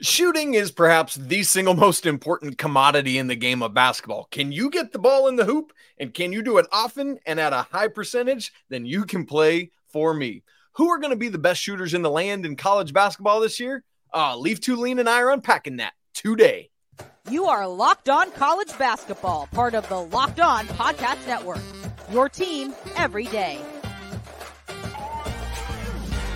Shooting is perhaps the single most important commodity in the game of basketball. Can you get the ball in the hoop and can you do it often and at a high percentage? Then you can play for me. Who are going to be the best shooters in the land in college basketball this year? Uh, Leif Thulin and I are unpacking that today. You are Locked On College Basketball, part of the Locked On Podcast Network. Your team every day.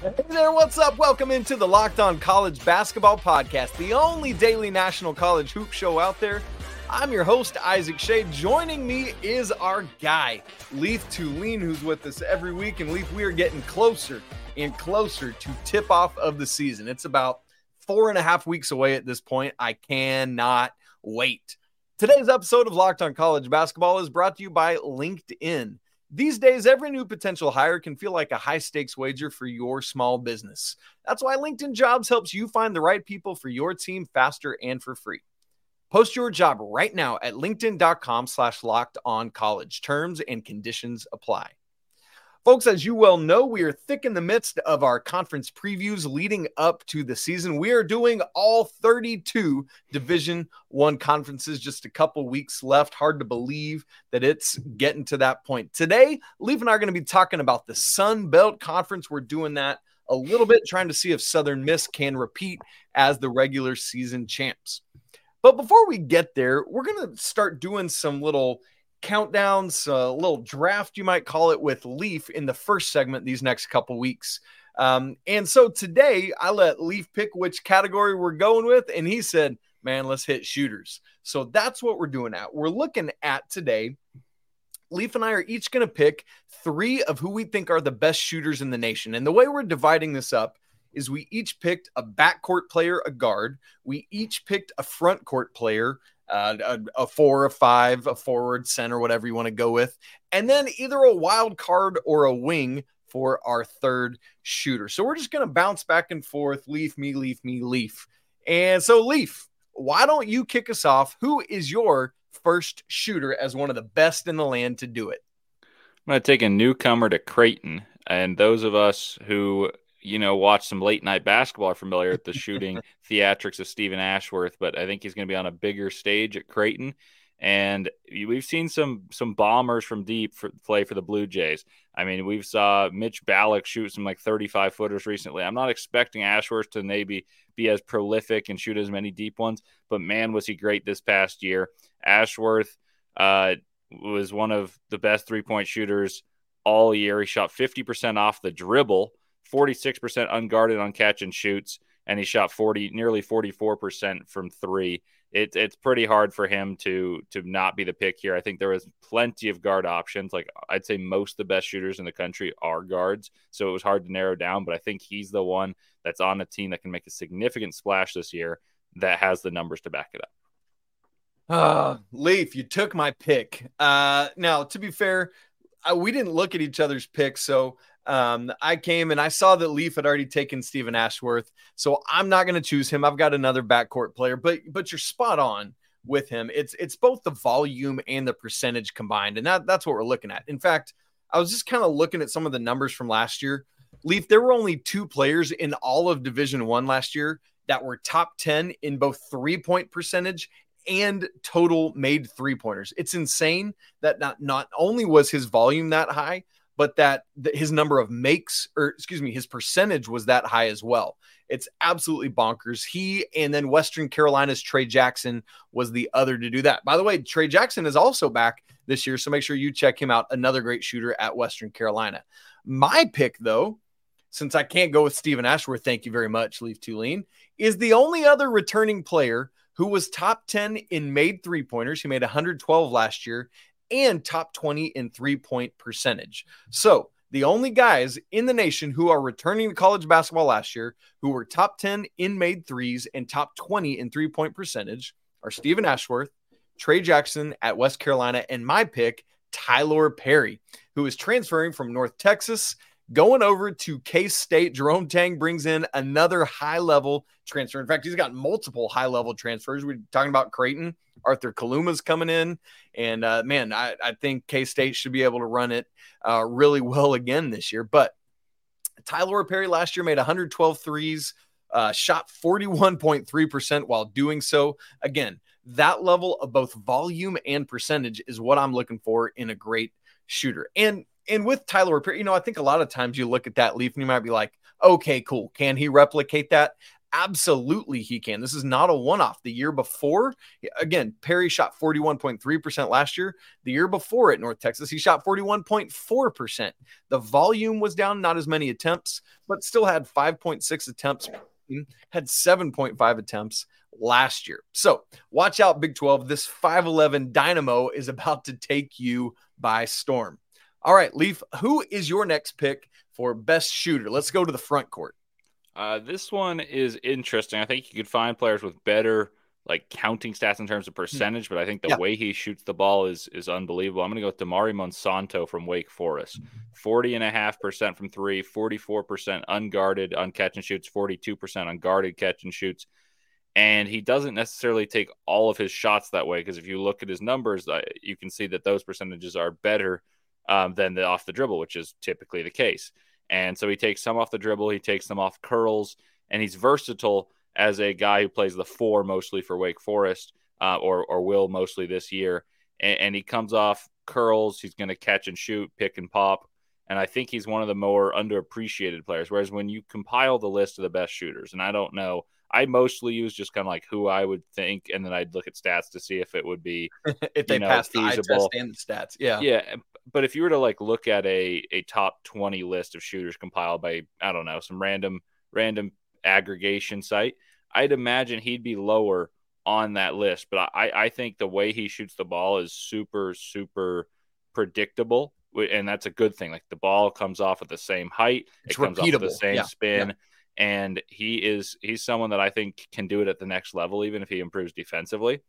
Hey there, what's up? Welcome into the Locked On College Basketball Podcast, the only daily national college hoop show out there. I'm your host, Isaac Schade. Joining me is our guy, Leif Thulin, who's with us every week. And Leif, we are getting closer and closer to tip off of the season. It's about four and a half weeks away at this point. I cannot wait. Today's episode of Locked On College Basketball is brought to you by LinkedIn. These days, every new potential hire can feel like a high stakes wager for your small business. That's why LinkedIn Jobs helps you find the right people for your team faster and for free. Post your job right now at linkedin.com slash locked on college. Terms and conditions apply. Folks, as you well know, we are thick in the midst of our conference previews leading up to the season. We are doing all 32 Division 1 conferences just a couple weeks left. Hard to believe that it's getting to that point. Today, Leif and I are going to be talking about the Sun Belt Conference. We're doing that a little bit trying to see if Southern Miss can repeat as the regular season champs. But before we get there, we're going to start doing some little countdowns, a little draft, you might call it, with Leif in the first segment these next couple weeks. Um, and so today I let Leif pick which category we're going with, and he said, Man, let's hit shooters. So that's what we're doing at. We're looking at today. Leif and I are each going to pick three of who we think are the best shooters in the nation. And the way we're dividing this up is we each picked a backcourt player, a guard. We each picked a front court player, uh, a, a, four, a five, a forward, center, whatever you want to go with, and then either a wild card or a wing for our third shooter. So we're just going to bounce back and forth, Leif me, Leif me, Leif. And so, Leif, why don't you kick us off? Who is your first shooter as one of the best in the land to do it? I'm going to take a newcomer to Creighton. And those of us who you know, watch some late night basketball are familiar with the shooting theatrics of Steven Ashworth, but I think he's going to be on a bigger stage at Creighton. And we've seen some some bombers from deep for, play for the Blue Jays. I mean, we've saw Mitch Ballock shoot some like 35 footers recently. I'm not expecting Ashworth to maybe be as prolific and shoot as many deep ones, but man, was he great this past year. Ashworth uh, was one of the best three point shooters all year. He shot 50% off the dribble 46% unguarded on catch and shoots, and he shot 40, nearly 44% from three. It, it's pretty hard for him to to not be the pick here. I think there was plenty of guard options. Like I'd say most of the best shooters in the country are guards, so it was hard to narrow down. But I think he's the one that's on a team that can make a significant splash this year that has the numbers to back it up. Uh, Leif, you took my pick. Uh, now, to be fair, I, we didn't look at each other's picks, so um, I came and I saw that Leif had already taken Steven Ashworth, so I'm not going to choose him. I've got another backcourt player, but but you're spot on with him. It's it's both the volume and the percentage combined, and that that's what we're looking at. In fact, I was just kind of looking at some of the numbers from last year. Leif, there were only two players in all of Division One last year that were top 10 in both three point percentage and total made three pointers. It's insane that not not only was his volume that high, but that, his number of makes, or excuse me, his percentage was that high as well. It's absolutely bonkers. He and then Western Carolina's Trey Jackson was the other to do that. By the way, Trey Jackson is also back this year, so make sure you check him out. Another great shooter at Western Carolina. My pick, though, since I can't go with Steven Ashworth, thank you very much, Leif Thulin, is the only other returning player who was top 10 in made three pointers. He made 112 last year and top 20 in three point percentage. So, the only guys in the nation who are returning to college basketball last year who were top 10 in made threes and top 20 in three point percentage are Steven Ashworth, Trey Jackson at West Carolina, and my pick, Tylor Perry, who is transferring from North Texas Going over to K State, Jerome Tang brings in another high level transfer. In fact, he's got multiple high level transfers. We're talking about Creighton. Arthur Kaluma's coming in. And uh, man, I, I think K State should be able to run it uh, really well again this year. But Tylor Perry last year made 112 threes, uh, shot 41.3% while doing so. Again, that level of both volume and percentage is what I'm looking for in a great shooter. And and with Tylor Perry, you know, I think a lot of times you look at that Leif and you might be like, okay, cool. Can he replicate that? Absolutely, he can. This is not a one off. The year before, again, Perry shot 41.3% last year. The year before at North Texas, he shot 41.4%. The volume was down, not as many attempts, but still had 5.6 attempts, had 7.5 attempts last year. So watch out, Big 12. This 5'11 Dynamo is about to take you by storm. All right, Leif, who is your next pick for best shooter? Let's go to the front court. Uh, this one is interesting. I think you could find players with better like counting stats in terms of hmm. percentage, but I think the yeah. way he shoots the ball is is unbelievable. I'm going to go with Damari Monsanto from Wake Forest. 40 and a half percent from three, 44% unguarded on catch and shoots, 42% unguarded catch and shoots. And he doesn't necessarily take all of his shots that way because if you look at his numbers, uh, you can see that those percentages are better um, than the off the dribble, which is typically the case. And so he takes some off the dribble, he takes them off curls, and he's versatile as a guy who plays the four mostly for Wake Forest uh, or, or will mostly this year. And, and he comes off curls, he's going to catch and shoot, pick and pop. And I think he's one of the more underappreciated players. Whereas when you compile the list of the best shooters, and I don't know, I mostly use just kind of like who I would think, and then I'd look at stats to see if it would be if they know, pass feasible. the eye test and the stats. Yeah, yeah but if you were to like look at a a top 20 list of shooters compiled by I don't know some random random aggregation site, I'd imagine he'd be lower on that list. But I I think the way he shoots the ball is super super predictable, and that's a good thing. Like the ball comes off at the same height, it's it comes repeatable. off at the same yeah. spin. Yeah. And he is he's someone that I think can do it at the next level, even if he improves defensively.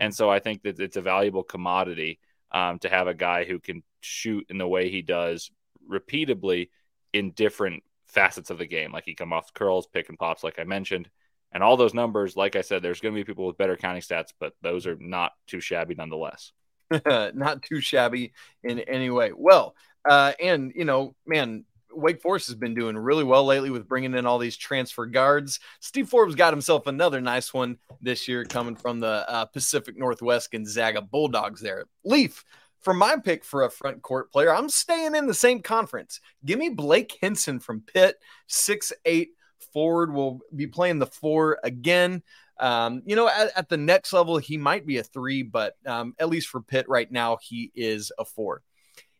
And so I think that it's a valuable commodity um, to have a guy who can shoot in the way he does repeatedly in different facets of the game. Like he come off curls, pick and pops, like I mentioned. And all those numbers, like I said, there's going to be people with better counting stats, but those are not too shabby nonetheless. not too shabby in any way. Well, uh, and you know, man, Wake Forest has been doing really well lately with bringing in all these transfer guards. Steve Forbes got himself another nice one this year coming from the uh, Pacific Northwest Gonzaga Bulldogs there. Leif, for my pick for a front court player, I'm staying in the same conference. Give me Blake Hinson from Pitt, six eight forward. Will be playing the four again. Um, you know, at, at, the next level, he might be a three, but um, at least for Pitt right now, he is a four.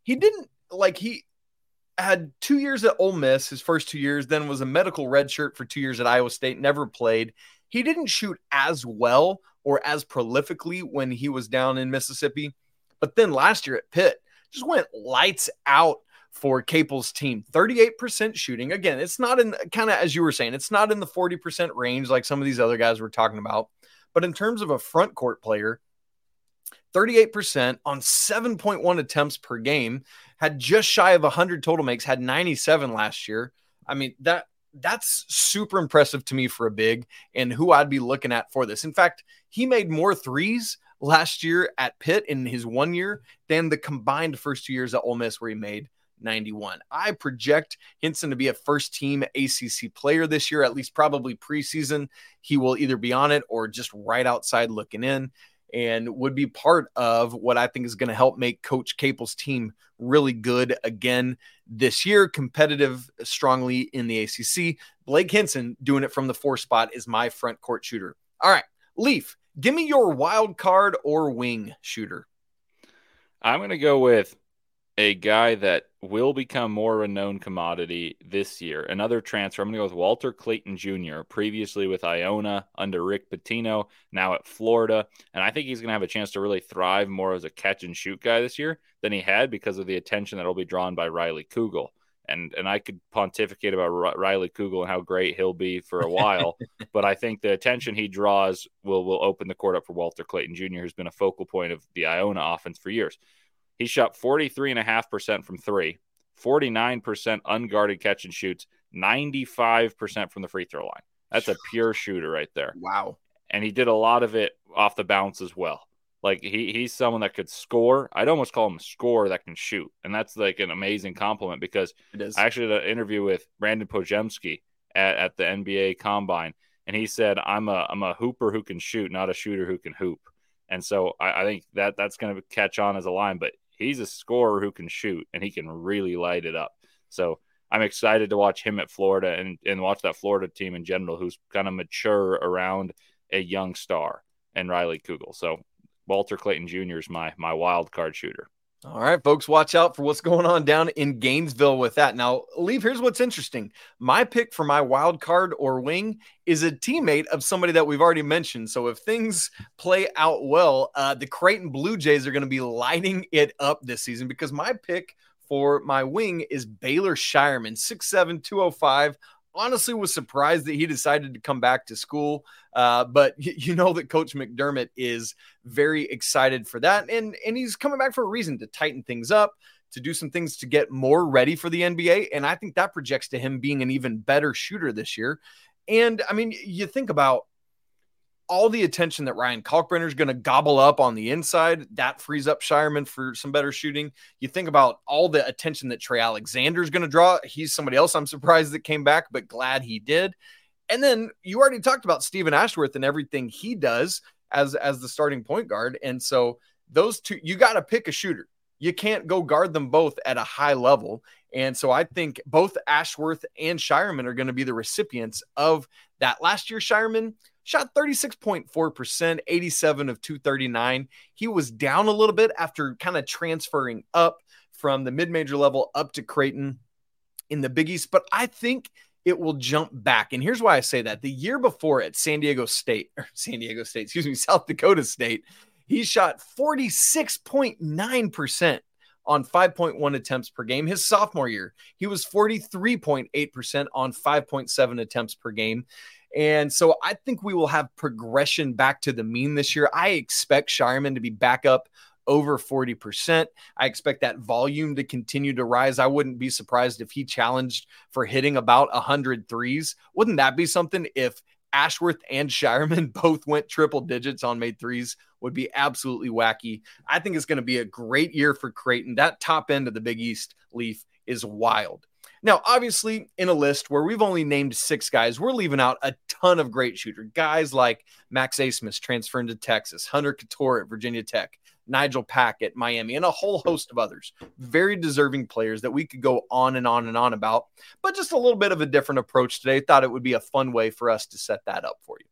He didn't like he had two years at Ole Miss, his first two years, then was a medical redshirt for two years at Iowa State, never played. He didn't shoot as well or as prolifically when he was down in Mississippi. But then last year at Pitt, just went lights out for Capel's team. 38% shooting. Again, it's not in kind of as you were saying, it's not in the 40% range like some of these other guys were talking about. But in terms of a front court player, 38% on 7.1 attempts per game, had just shy of 100 total makes, had 97 last year. I mean, that that's super impressive to me for a big and who I'd be looking at for this. In fact, he made more threes last year at Pitt in his one year than the combined first two years at Ole Miss, where he made 91. I project Hinson to be a first team ACC player this year, at least probably preseason. He will either be on it or just right outside looking in and would be part of what I think is going to help make Coach Capel's team really good again this year, competitive strongly in the ACC. Blake Hinson doing it from the four spot is my front court shooter. All right, Leif, give me your wild card or wing shooter. I'm going to go with a guy that will become more of a known commodity this year. Another transfer. I'm going to go with Walter Clayton Jr., previously with Iona under Rick Pitino, now at Florida. And I think he's going to have a chance to really thrive more as a catch and shoot guy this year than he had because of the attention that will be drawn by Riley Kugel. And, and I could pontificate about Riley Kugel and how great he'll be for a while, but I think the attention he draws will will open the court up for Walter Clayton Jr., who's been a focal point of the Iona offense for years. He shot 43.5% from three, 49% unguarded catch and shoots, 95% from the free throw line. That's a pure shooter right there. Wow. And he did a lot of it off the bounce as well. Like he, he's someone that could score. I'd almost call him a scorer that can shoot. And that's like an amazing compliment because I actually had an interview with Brandon Podziemski at, at the NBA Combine, and he said, "I'm a I'm a hooper who can shoot, not a shooter who can hoop." And so I, I think that that's going to catch on as a line, but he's a scorer who can shoot and he can really light it up. So I'm excited to watch him at Florida and, and watch that Florida team in general, who's kind of mature around a young star and Riley Kugel. So Walter Clayton Jr. is my my wild card shooter. All right, folks, watch out for what's going on down in Gainesville with that. Now, Leif. Here's what's interesting. My pick for my wild card or wing is a teammate of somebody that we've already mentioned. So if things play out well, uh, the Creighton Blue Jays are going to be lighting it up this season because my pick for my wing is Baylor Scheierman, 6'7, 205 honestly was surprised that he decided to come back to school. Uh, but you know that Coach McDermott is very excited for that, and and he's coming back for a reason to tighten things up, to do some things to get more ready for the NBA, and I think that projects to him being an even better shooter this year. And I mean, you think about all the attention that Ryan Kalkbrenner is going to gobble up on the inside, that frees up Scheierman for some better shooting. You think about all the attention that Trey Alexander is going to draw. He's somebody else I'm surprised that came back, but glad he did. And then you already talked about Steven Ashworth and everything he does as as the starting point guard. And so those two, you got to pick a shooter. You can't go guard them both at a high level. And so I think both Ashworth and Scheierman are going to be the recipients of that. Last year, Scheierman shot 36.4%, 87 of 239. He was down a little bit after kind of transferring up from the mid major level up to Creighton in the Big East, but I think it will jump back. And here's why I say that. The year before at San Diego State, or San Diego State, excuse me, South Dakota State, he shot 46.9% on 5.1 attempts per game. His sophomore year, he was 43.8% on 5.7 attempts per game. And so I think we will have progression back to the mean this year. I expect Scheierman to be back up over 40%. I expect that volume to continue to rise. I wouldn't be surprised if he challenged for hitting about 100 threes. Wouldn't that be something if Ashworth and Scheierman both went triple digits on made threes? Would be absolutely wacky. I think it's going to be a great year for Creighton. That top end of the Big East Leif is wild. Now, obviously, in a list where we've only named six guys, we're leaving out a ton of great shooter Guys like Max Abmas transferring to Texas, Hunter Cattoor at Virginia Tech, Nigel Pack at Miami, and a whole host of others. Very deserving players that we could go on and on and on about, but just a little bit of a different approach today. Thought it would be a fun way for us to set that up for you.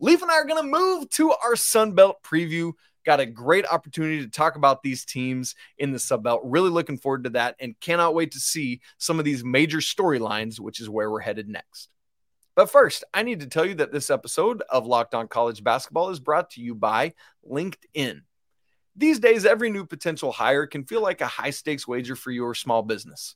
Leif and I are going to move to our Sunbelt preview Got a great opportunity to talk about these teams in the Sun Belt. Really looking forward to that and cannot wait to see some of these major storylines, which is where we're headed next. But first, I need to tell you that this episode of Locked On College Basketball is brought to you by LinkedIn. These days, every new potential hire can feel like a high stakes wager for your small business.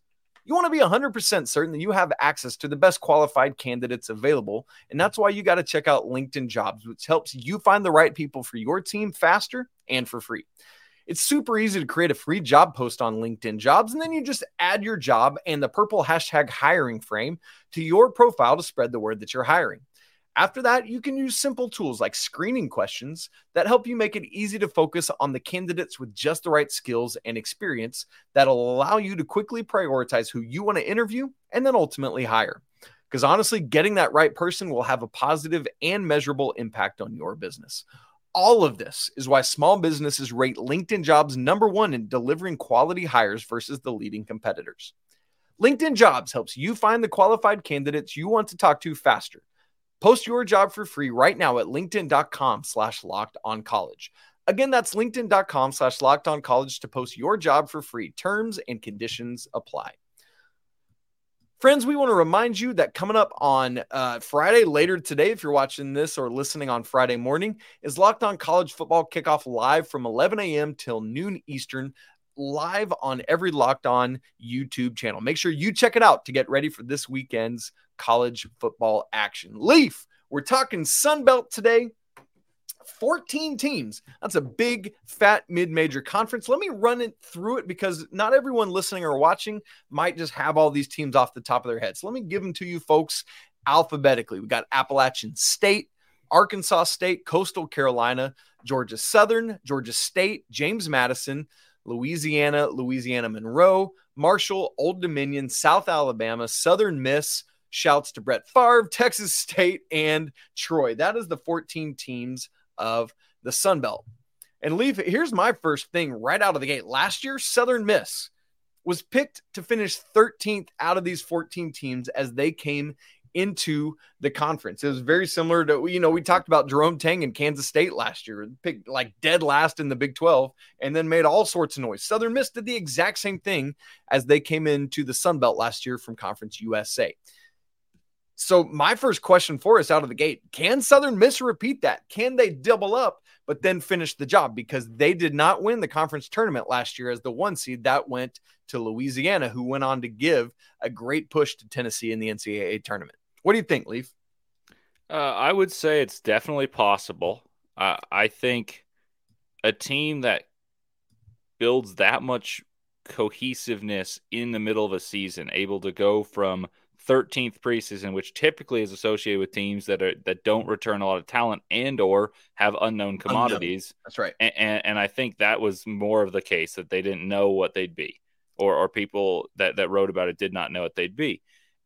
You want to be 100% certain that you have access to the best qualified candidates available. And that's why you got to check out LinkedIn Jobs, which helps you find the right people for your team faster and for free. It's super easy to create a free job post on LinkedIn Jobs, and then you just add your job and the purple hashtag hiring frame to your profile to spread the word that you're hiring. After that, you can use simple tools like screening questions that help you make it easy to focus on the candidates with just the right skills and experience that'll allow you to quickly prioritize who you want to interview and then ultimately hire. Because honestly, getting that right person will have a positive and measurable impact on your business. All of this is why small businesses rate LinkedIn jobs number one in delivering quality hires versus the leading competitors. LinkedIn jobs helps you find the qualified candidates you want to talk to faster Post your job for free right now at linkedin.com slash locked on college. Again, that's linkedin.com slash locked on college to post your job for free. Terms and conditions apply. Friends, we want to remind you that coming up on uh, Friday later today, if you're watching this or listening on Friday morning, is Locked On College Football Kickoff live from 11 a.m. till noon Eastern, live on every Locked On YouTube channel. Make sure you check it out to get ready for this weekend's college football action. Leif, we're talking Sun Belt today. 14 teams. That's a big, fat mid major conference. Let me run it through it because not everyone listening or watching might just have all these teams off the top of their heads. So let me give them to you folks alphabetically. We got Appalachian State, Arkansas State, Coastal Carolina, Georgia Southern, Georgia State, James Madison, Louisiana, Louisiana Monroe, Marshall, Old Dominion, South Alabama, Southern Miss, Shouts to Brett Favre, Texas State, and Troy. That is the 14 teams of the Sun Belt. And Leif here's my first thing right out of the gate. Last year, Southern Miss was picked to finish 13th out of these 14 teams as they came into the conference. It was very similar to, you know, we talked about Jerome Tang in Kansas State last year, picked like dead last in the Big 12 and then made all sorts of noise. Southern Miss did the exact same thing as they came into the Sun Belt last year from Conference USA. So, my first question for us out of the gate can Southern Miss repeat that? Can they double up, but then finish the job? Because they did not win the conference tournament last year as the one seed. That went to Louisiana, who went on to give a great push to Tennessee in the NCAA tournament. What do you think, Leif? Uh, I would say it's definitely possible. Uh, I think a team that builds that much cohesiveness in the middle of a season, able to go from 13th preseason, which typically is associated with teams that are that don't return a lot of talent and or have unknown commodities. Unknown. That's right. And, and, and I think that was more of the case that they didn't know what they'd be, or or people that that wrote about it did not know what they'd be.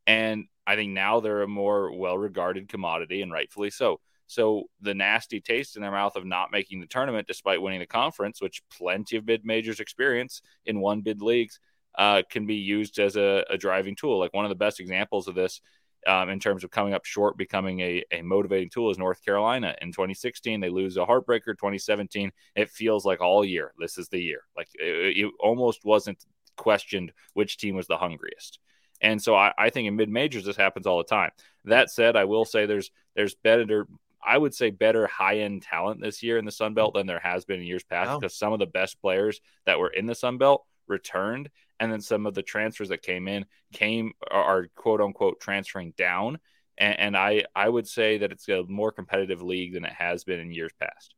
And I think now they're a more well regarded commodity, and rightfully so. So the nasty taste in their mouth of not making the tournament despite winning the conference, which plenty of mid majors experience in one bid leagues, uh, can be used as a, a, driving tool. Like one of the best examples of this um, in terms of coming up short, becoming a, a motivating tool is North Carolina. In 2016, they lose a heartbreaker. 2017, it feels like all year, this is the year. Like it, it almost wasn't questioned which team was the hungriest. And so I, I think in mid majors this happens all the time. That said, I will say there's there's better I would say better high end talent this year in the Sun Belt than there has been in years past wow. because some of the best players that were in the Sun Belt returned, and then some of the transfers that came in came are, quote unquote transferring down. And, and I I would say that it's a more competitive league than it has been in years past.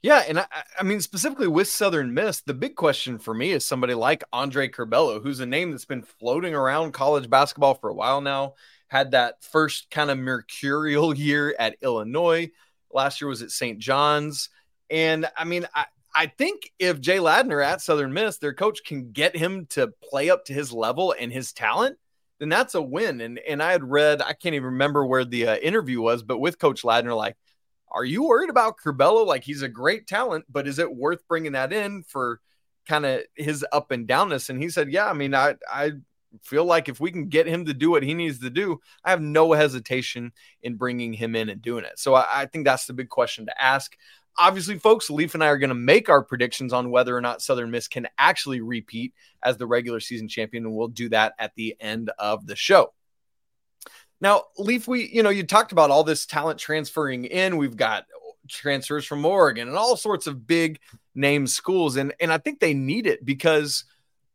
Yeah, and I, I, mean specifically with Southern Miss, the big question for me is somebody like Andre Curbelo, who's a name that's been floating around college basketball for a while now. Had that first kind of mercurial year at Illinois. Last year was at St. John's, and I mean, I, I think if Jay Ladner at Southern Miss, their coach can get him to play up to his level and his talent, then that's a win. And and I had read, I can't even remember where the uh, interview was, but with Coach Ladner, like are you worried about Curbelo? Like he's a great talent, but is it worth bringing that in for kind of his up and downness? And he said, Yeah, I mean, I I feel like if we can get him to do what he needs to do, I have no hesitation in bringing him in and doing it. So I, I think that's the big question to ask. Obviously, folks, Leif and I are going to make our predictions on whether or not Southern Miss can actually repeat as the regular season champion, and we'll do that at the end of the show. Now, Leif, we, you know, you talked about all this talent transferring in. We've got transfers from Oregon and all sorts of big name schools. And, and I think they need it because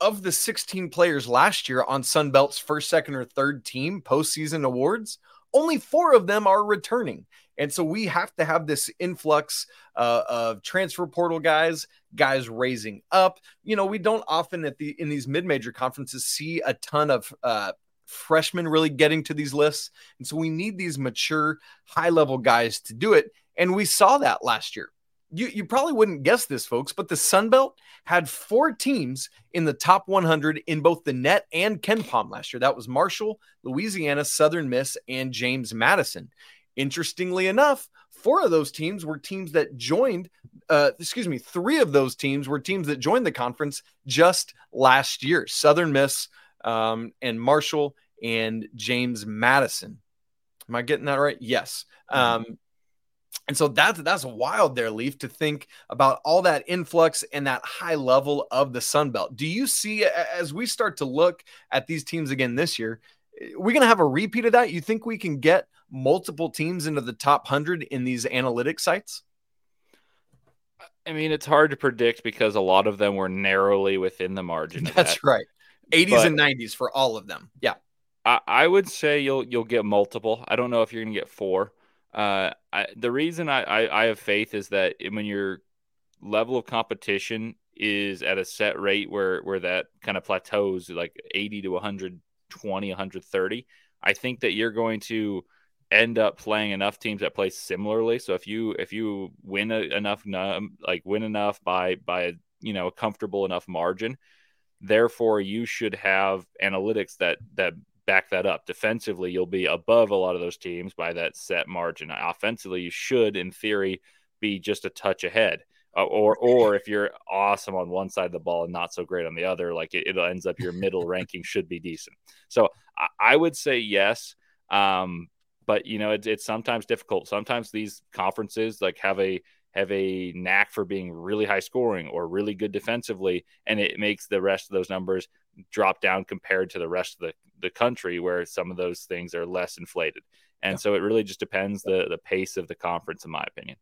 of the 16 players last year on Sunbelt's first, second, or third team postseason awards, only four of them are returning. And so we have to have this influx uh, of transfer portal guys, guys raising up. You know, we don't often at the in these mid-major conferences see a ton of uh, freshmen really getting to these lists. And so we need these mature, high level guys to do it. And we saw that last year. You, you probably wouldn't guess this, folks, but the Sun Belt had four teams in the top 100 in both the net and KenPom last year. That was Marshall, Louisiana, Southern Miss, and James Madison. Interestingly enough, four of those teams were teams that joined, uh, excuse me, three of those teams were teams that joined the conference just last year. Southern Miss, um, and Marshall and James Madison. Am I getting that right? Yes. Mm-hmm. Um, and so that's that's wild there, Leif, to think about all that influx and that high level of the Sun Belt. Do you see as we start to look at these teams again this year, we're gonna have a repeat of that? You think we can get multiple teams into the top hundred in these analytic sites? I mean, it's hard to predict because a lot of them were narrowly within the margin. That's that. right. 80s but and 90s for all of them. Yeah. I, I, would say you'll you'll get multiple. I don't know if you're gonna get four. Uh, I, the reason I, I, I have faith is that when your level of competition is at a set rate where where that kind of plateaus like 80 to 120 130 i think that you're going to end up playing enough teams that play similarly so if you if you win a, enough like win enough by by you know a comfortable enough margin Therefore, you should have analytics that that back that up. Defensively, you'll be above a lot of those teams by that set margin. Offensively, you should, in theory, be just a touch ahead. Uh, or, or if you're awesome on one side of the ball and not so great on the other, like it, it ends up your middle ranking should be decent. So I, I would say yes. Um, but you know, it, it's sometimes difficult. Sometimes these conferences like have a have a knack for being really high scoring or really good defensively, and it makes the rest of those numbers drop down compared to the rest of the, the country where some of those things are less inflated. And yeah. so it really just depends the the pace of the conference, in my opinion.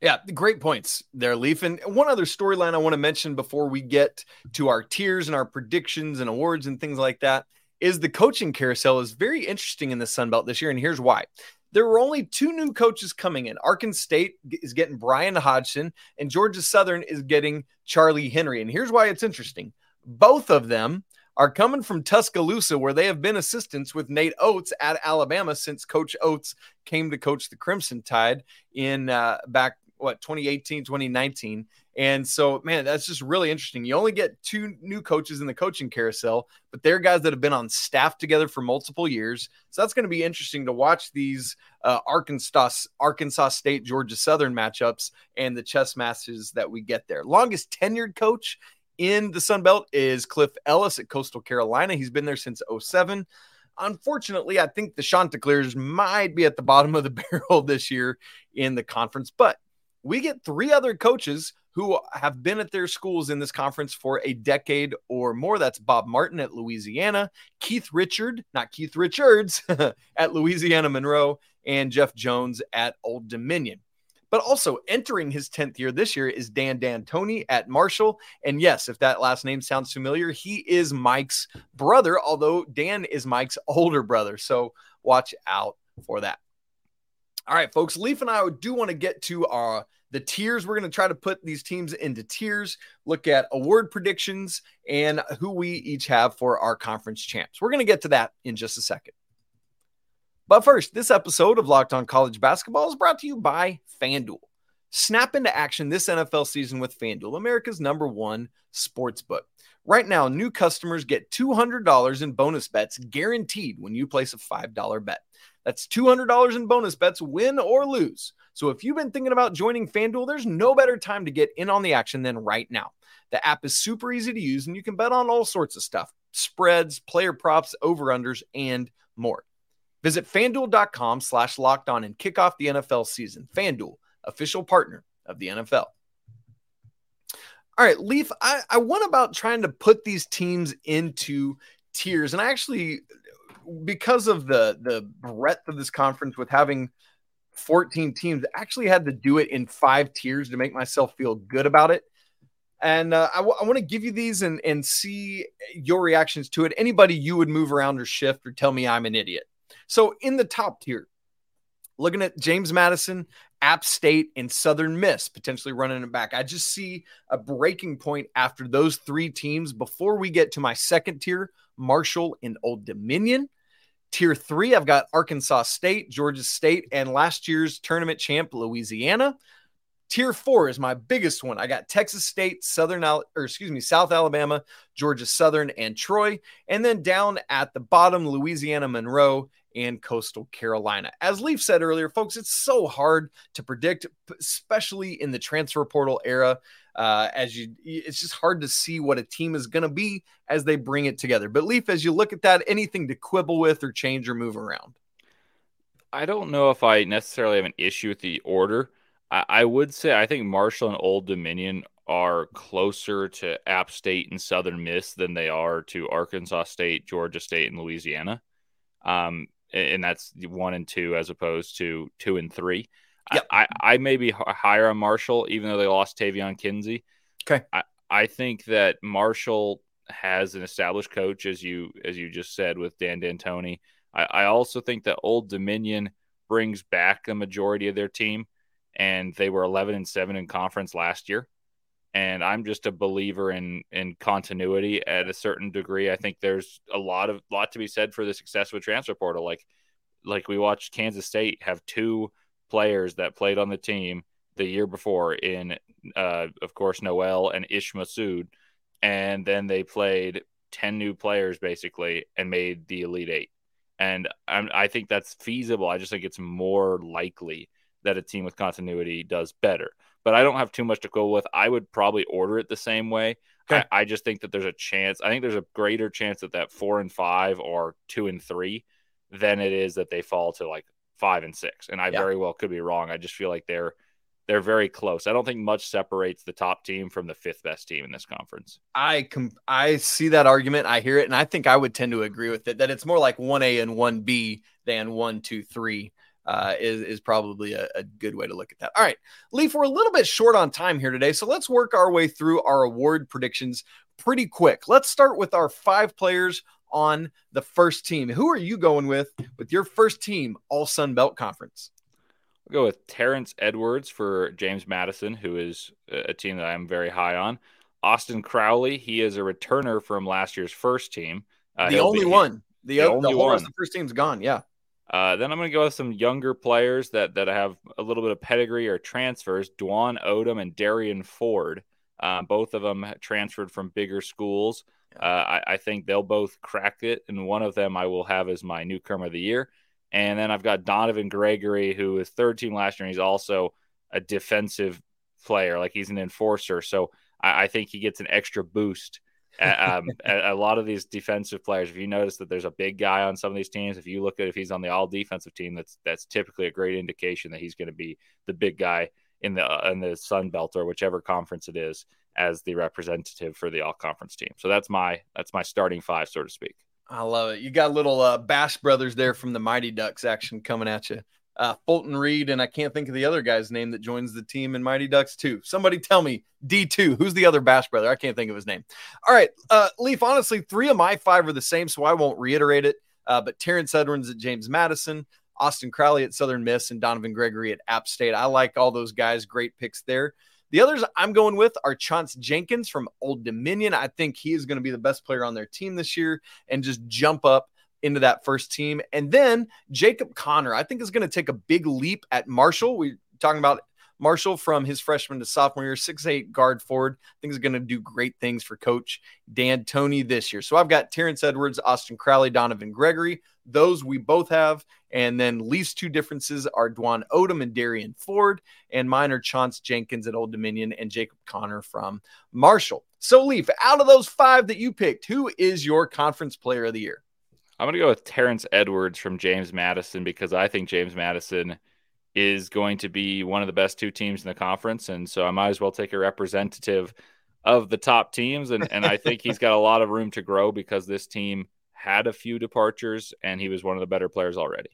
Yeah, great points there, Leif. And one other storyline I want to mention before we get to our tiers and our predictions and awards and things like that is the coaching carousel is very interesting in the Sun Belt this year. And here's why. There were only two new coaches coming in. Arkansas State is getting Bryan Hodgson, and Georgia Southern is getting Charlie Henry. And here's why it's interesting. Both of them are coming from Tuscaloosa, where they have been assistants with Nate Oats at Alabama since Coach Oats came to coach the Crimson Tide in uh, back what 2018 2019 and so man that's just really interesting. You only get two new coaches in the coaching carousel but they're guys that have been on staff together for multiple years. So that's going to be interesting to watch these uh, arkansas arkansas state georgia southern matchups and the chess matches that we get there. Longest tenured coach in the sun belt is cliff ellis at coastal carolina. He's been there since 07 unfortunately, I think the Chanticleers might be at the bottom of the barrel this year in the conference, but we get three other coaches who have been at their schools in this conference for a decade or more. That's Bob Marlin at Louisiana, Keith Richard, not Keith Richards, at Louisiana Monroe, and Jeff Jones at Old Dominion. But also entering his 10th year this year is Dan D'Antoni at Marshall. And yes, if that last name sounds familiar, he is Mike's brother, although Dan is Mike's older brother. So watch out for that. All right, folks. Leaf and I do want to get to our the tiers. We're going to try to put these teams into tiers, look at award predictions, and who we each have for our conference champs. We're going to get to that in just a second. But first, this episode of Locked On College Basketball is brought to you by FanDuel. Snap into action this NFL season with FanDuel, America's number one sports book. Right now, new customers get $200 in bonus bets guaranteed when you place a $5 bet. That's $200 in bonus bets, win or lose. So if you've been thinking about joining FanDuel, there's no better time to get in on the action than right now. The app is super easy to use and you can bet on all sorts of stuff spreads, player props, over unders, and more. Visit fanduel.com slash locked on and kick off the NFL season. FanDuel, official partner of the NFL. All right, Leif, I, I went about trying to put these teams into tiers. And I actually because of the the breadth of this conference with having 14 teams, actually had to do it in five tiers to make myself feel good about it. And uh, I, w- I want to give you these and, and see your reactions to it. Anybody you would move around or shift or tell me I'm an idiot. So, in the top tier, looking at James Madison, App State, and Southern Miss potentially running it back. I just see a breaking point after those three teams before we get to my second tier, Marshall and Old Dominion. Tier three, I've got Arkansas State, Georgia State, and last year's tournament champ, Louisiana. Tier four is my biggest one. I got Texas State, Southern, or excuse me, South Alabama, Georgia Southern, and Troy. And then down at the bottom, Louisiana Monroe and Coastal Carolina. As Leif said earlier, folks, it's so hard to predict, especially in the transfer portal era uh, as you it's just hard to see what a team is going to be as they bring it together. But Leif, as you look at that, anything to quibble with or change or move around? I don't know if I necessarily have an issue with the order. I, I would say I think Marshall and Old Dominion are closer to App State and Southern Miss than they are to Arkansas State, Georgia State, and Louisiana. Um, and that's one and two as opposed to two and three. Yep. I, I may be higher on Marshall, even though they lost Taevion Kinsey. Okay. I, I think that Marshall has an established coach, as you as you just said with Dan D'Antoni. I, I also think that Old Dominion brings back a majority of their team, and they were 11 and seven in conference last year. And I'm just a believer in in continuity at a certain degree. I think there's a lot of lot to be said for the success of a transfer portal. Like like we watched Kansas State have two players that played on the team the year before in, uh, of course, Nowell and Ish Massoud. And then they played 10 new players basically and made the Elite Eight. And I'm, I think that's feasible. I just think it's more likely that a team with continuity does better. But I don't have too much to go with. I would probably order it the same way. Okay. I, I, just think that there's a chance. I think there's a greater chance that that four and five or two and three than it is that they fall to like five and six. And I yeah. very well could be wrong. I just feel like they're they're very close. I don't think much separates the top team from the fifth best team in this conference. I com- I see that argument. I hear it, and I think I would tend to agree with it. That it's more like one A and one B than one, two, three. Uh, is is probably a, a good way to look at that. All right, Leif, we're a little bit short on time here today, so let's work our way through our award predictions pretty quick. Let's start with our five players on the first team. Who are you going with with your first team All Sun Belt Conference? We'll go with Terrence Edwards for James Madison, who is a team that I'm very high on. Austin Crowley, he is a returner from last year's first team. Uh, the only be, one. The, the, only the whole one. the first team's gone. Yeah. Uh, then I'm going to go with some younger players that that have a little bit of pedigree or transfers. Dwon Odom and Derrian Ford. Uh, both of them transferred from bigger schools. Uh, I, I, think they'll both crack it, and one of them I will have as my newcomer of the year. And then I've got Donovan Gregory, who was third team last year, and he's also a defensive player, like he's an enforcer. So I, I think he gets an extra boost. um, a, a, lot of these defensive players, if you notice that there's a big guy on some of these teams, if you look at if he's on the all defensive team, that's that's typically a great indication that he's going to be the big guy in the uh, in the Sun Belt or whichever conference it is as the representative for the all conference team. So that's my that's my starting five, so to speak. I love it. You got little uh, Bash brothers there from the Mighty Ducks action coming at you. Uh, Fulton Reed, and I can't think of the other guy's name that joins the team in Mighty Ducks too. Somebody tell me D2. Who's the other Bash brother? I can't think of his name. All right. Uh, Leif, honestly, three of my five are the same, so I won't reiterate it. Uh, but Terrence Edwards at James Madison, Austin Crowley at Southern Miss, and Donovan Gregory at App State. I like all those guys. Great picks there. The others I'm going with are Chance Jenkins from Old Dominion. I think he is going to be the best player on their team this year and just jump up into that first team. And then Jacob Connor, I think is going to take a big leap at Marshall. We're talking about Marshall from his freshman to sophomore year, six eight guard forward. I think is going to do great things for Coach D'Antoni this year. So I've got Terrence Edwards, Austin Crowley, Donovan Gregory. Those we both have. And then least two differences are Dwon Odom and Derrian Ford. And mine are Chance Jenkins at Old Dominion and Jacob Connor from Marshall. So, Leif, out of those five that you picked, who is your conference player of the year? I'm going to go with Terrence Edwards from James Madison because I think James Madison is going to be one of the best two teams in the conference. And so I might as well take a representative of the top teams. And, and I think he's got a lot of room to grow because this team had a few departures and he was one of the better players already.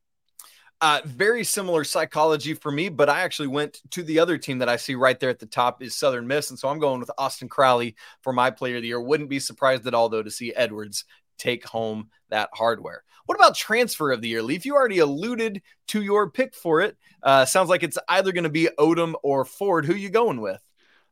Uh, very similar psychology for me, but I actually went to the other team that I see right there at the top is Southern Miss. And so I'm going with Austin Crowley for my player of the year. Wouldn't be surprised at all, though, to see Edwards take home that hardware. What about transfer of the year, Leif? You already alluded to your pick for it. Uh, sounds like it's either going to be Odom or Ford. Who you going with?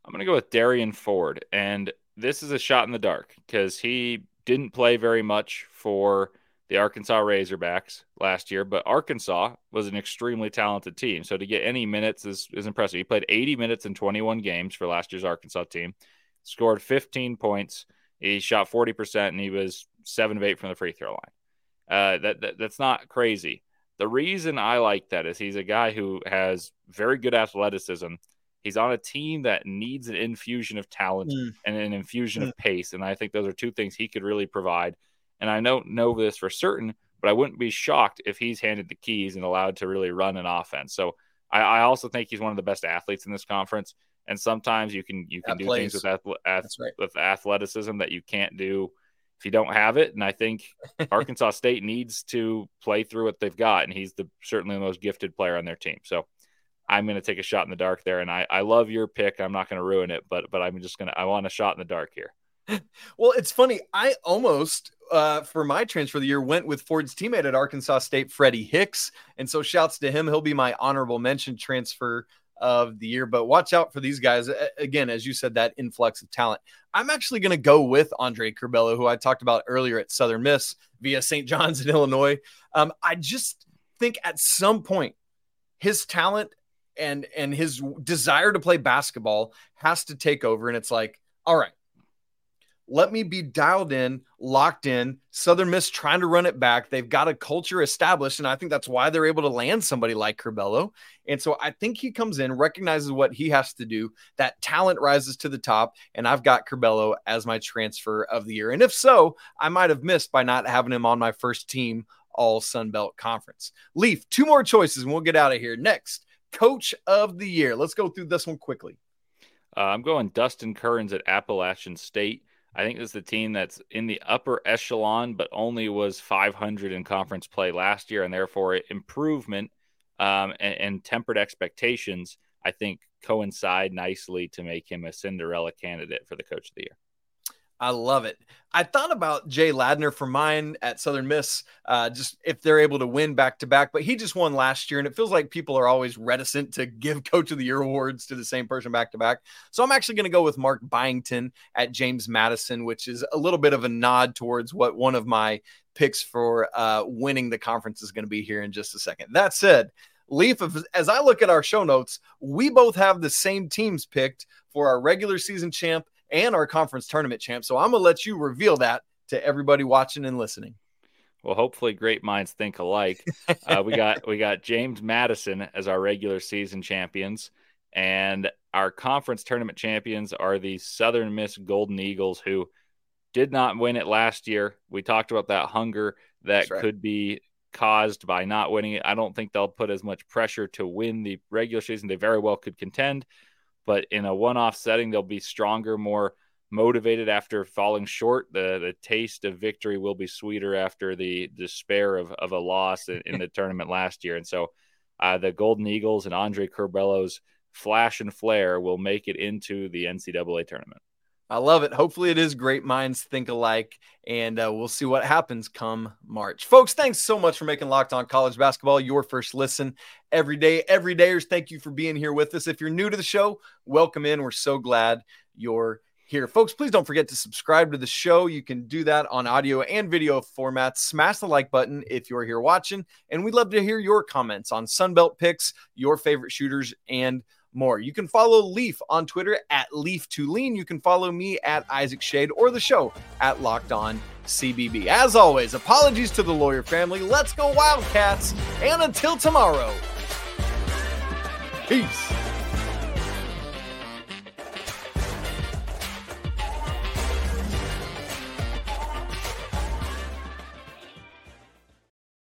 I'm going to go with Derrian Ford, and this is a shot in the dark because he didn't play very much for the Arkansas Razorbacks last year, but Arkansas was an extremely talented team. So to get any minutes is, is impressive. He played 80 minutes in 21 games for last year's Arkansas team, scored 15 points. He shot 40%, and he was seven of eight from the free throw line. Uh, that, that that's not crazy. The reason I like that is he's a guy who has very good athleticism. He's on a team that needs an infusion of talent mm. and an infusion mm. of pace, and I think those are two things he could really provide. And I don't know this for certain, but I wouldn't be shocked if he's handed the keys and allowed to really run an offense. So I, I also think he's one of the best athletes in this conference. And sometimes you can you can that do plays. things with ath- right. with athleticism that you can't do if you don't have it. And I think Arkansas State needs to play through what they've got, and he's the certainly the most gifted player on their team. So I'm going to take a shot in the dark there, and I, I love your pick. I'm not going to ruin it, but but I'm just going to I want a shot in the dark here. well, it's funny. I almost uh, for my transfer of the year went with Ford's teammate at Arkansas State, Freddie Hicks, and so shouts to him. He'll be my honorable mention transfer of the year. But watch out for these guys. Again, as you said, that influx of talent. I'm actually going to go with Andre Curbelo, who I talked about earlier at Southern Miss via St. John's in Illinois. Um, I just think at some point his talent and and his desire to play basketball has to take over, and it's like, all right, let me be dialed in, locked in. Southern Miss trying to run it back. They've got a culture established, and I think that's why they're able to land somebody like Curbelo. And so I think he comes in, recognizes what he has to do. That talent rises to the top, and I've got Curbelo as my transfer of the year. And if so, I might have missed by not having him on my first team all Sun Belt Conference. Leaf, two more choices, and we'll get out of here. Next, Coach of the Year. Let's go through this one quickly. Uh, I'm going Dustin Kerns at Appalachian State. I think this is the team that's in the upper echelon, but only was 500 in conference play last year, and therefore improvement um, and, and, tempered expectations. I think coincide nicely to make him a Cinderella candidate for the Coach of the Year. I love it. I thought about Jay Ladner for mine at Southern Miss, uh, just if they're able to win back to back, but he just won last year, and it feels like people are always reticent to give Coach of the Year awards to the same person back to back. So I'm actually going to go with Mark Byington at James Madison, which is a little bit of a nod towards what one of my picks for uh, winning the conference is going to be here in just a second. That said, Leif, as I look at our show notes, we both have the same teams picked for our regular season champ and our conference tournament champ. So I'm going to let you reveal that to everybody watching and listening. Well, hopefully, great minds think alike. Uh, we got we got James Madison as our regular season champions, and our conference tournament champions are the Southern Miss Golden Eagles, who did not win it last year. We talked about that hunger that right. could be caused by not winning it. I don't think they'll put as much pressure to win the regular season. They very well could contend, but in a one-off setting they'll be stronger more motivated after falling short. The the taste of victory will be sweeter after the despair of, of a loss in, in the tournament last year. And so uh, the golden eagles and andre curbelo's flash and flare will make it into the ncaa tournament I love it. Hopefully, it is great minds think alike, and uh, we'll see what happens come March. Folks, thanks so much for making Locked On College Basketball your first listen every day. Everydayers, thank you for being here with us. If you're new to the show, welcome in. We're so glad you're here. Folks, please don't forget to subscribe to the show. You can do that on audio and video formats. Smash the like button if you're here watching, and we'd love to hear your comments on Sunbelt picks, your favorite shooters, and more. You can follow Leif on Twitter at Leaf2Lean. You can follow me at Isaac Schade or the show at Locked On CBB. As always, apologies to the lawyer family. Let's go Wildcats. And until tomorrow, peace.